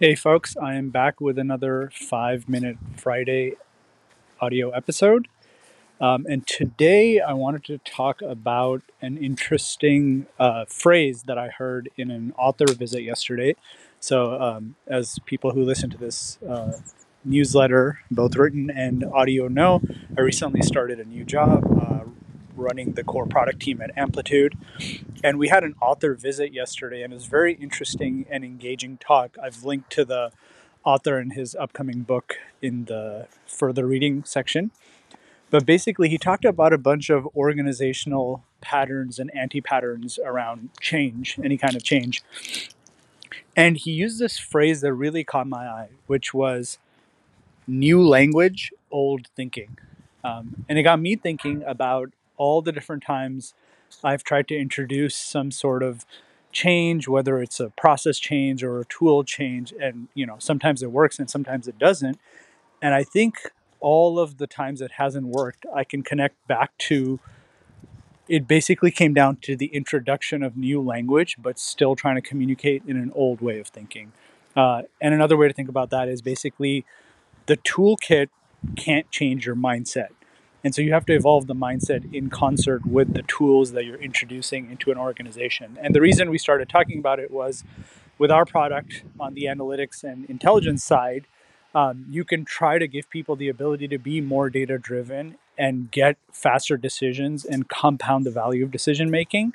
Hey, folks, I am back with another five minute Friday audio episode. Um, and today I wanted to talk about an interesting uh, phrase that I heard in an author visit yesterday. So, um, as people who listen to this uh, newsletter, both written and audio, know, I recently started a new job uh, running the core product team at Amplitude. And we had an author visit yesterday, and it was very interesting and engaging talk. I've linked to the author and his upcoming book in the further reading section. But basically, he talked about a bunch of organizational patterns and anti patterns around change, any kind of change. And he used this phrase that really caught my eye, which was new language, old thinking. Um, and it got me thinking about all the different times I've tried to introduce some sort of change, whether it's a process change or a tool change. And, you know, sometimes it works and sometimes it doesn't. And I think all of the times it hasn't worked, I can connect back to it basically came down to the introduction of new language, but still trying to communicate in an old way of thinking. Uh, and another way to think about that is basically the toolkit can't change your mindset. And so you have to evolve the mindset in concert with the tools that you're introducing into an organization. And the reason we started talking about it was with our product on the analytics and intelligence side, um, you can try to give people the ability to be more data driven and get faster decisions and compound the value of decision making.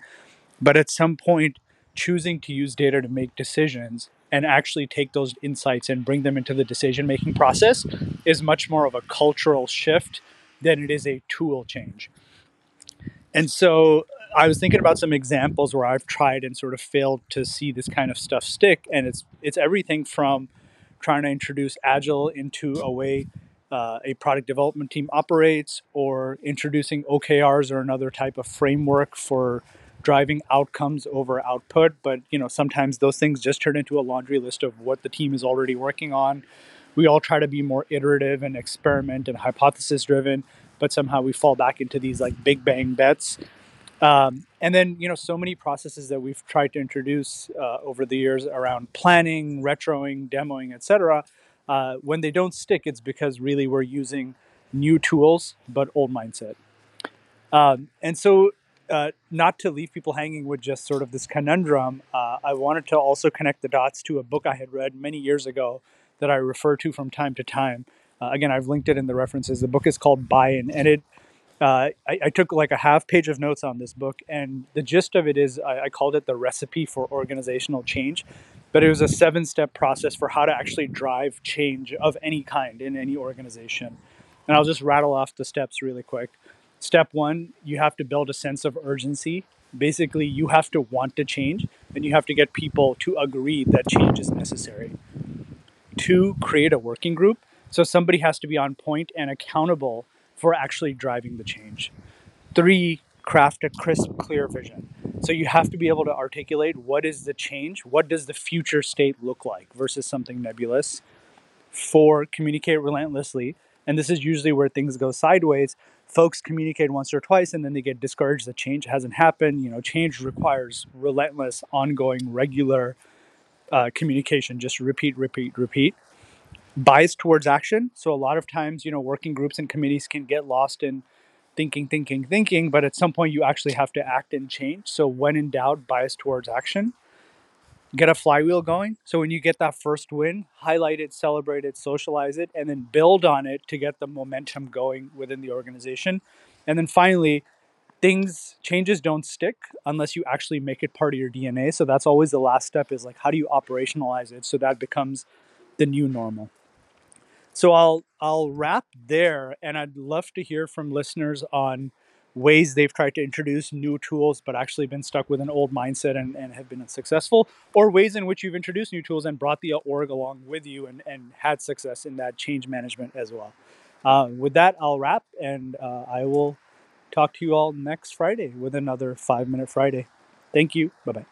But at some point, choosing to use data to make decisions and actually take those insights and bring them into the decision making process is much more of a cultural shift than it is a tool change. And so I was thinking about some examples where I've tried and sort of failed to see this kind of stuff stick. And it's it's everything from trying to introduce agile into a way uh, a product development team operates or introducing okrs or another type of framework for driving outcomes over output but you know sometimes those things just turn into a laundry list of what the team is already working on we all try to be more iterative and experiment and hypothesis driven but somehow we fall back into these like big bang bets um, and then, you know, so many processes that we've tried to introduce uh, over the years around planning, retroing, demoing, etc. Uh, when they don't stick, it's because really we're using new tools but old mindset. Um, and so, uh, not to leave people hanging with just sort of this conundrum, uh, I wanted to also connect the dots to a book I had read many years ago that I refer to from time to time. Uh, again, I've linked it in the references. The book is called Buy In, and it uh, I, I, took like a half page of notes on this book, and the gist of it is I, I called it the recipe for organizational change. But it was a seven step process for how to actually drive change of any kind in any organization. And I'll just rattle off the steps really quick. Step one, you have to build a sense of urgency. Basically, you have to want to change, and you have to get people to agree that change is necessary. Two, create a working group. So somebody has to be on point and accountable for actually driving the change. Three, craft a crisp, clear vision. So you have to be able to articulate what is the change, what does the future state look like versus something nebulous. Four, communicate relentlessly. And this is usually where things go sideways. Folks communicate once or twice and then they get discouraged that change hasn't happened. You know, change requires relentless, ongoing, regular uh, communication. Just repeat, repeat, repeat bias towards action. So a lot of times, you know, working groups and committees can get lost in thinking, thinking, thinking, but at some point you actually have to act and change. So when in doubt, bias towards action. Get a flywheel going. So when you get that first win, highlight it, celebrate it, socialize it, and then build on it to get the momentum going within the organization. And then finally, things changes don't stick unless you actually make it part of your DNA. So that's always the last step is like how do you operationalize it so that becomes the new normal. So I'll I'll wrap there, and I'd love to hear from listeners on ways they've tried to introduce new tools but actually been stuck with an old mindset and, and have been unsuccessful, or ways in which you've introduced new tools and brought the org along with you and, and had success in that change management as well. Uh, with that, I'll wrap, and uh, I will talk to you all next Friday with another five minute Friday. Thank you. Bye bye.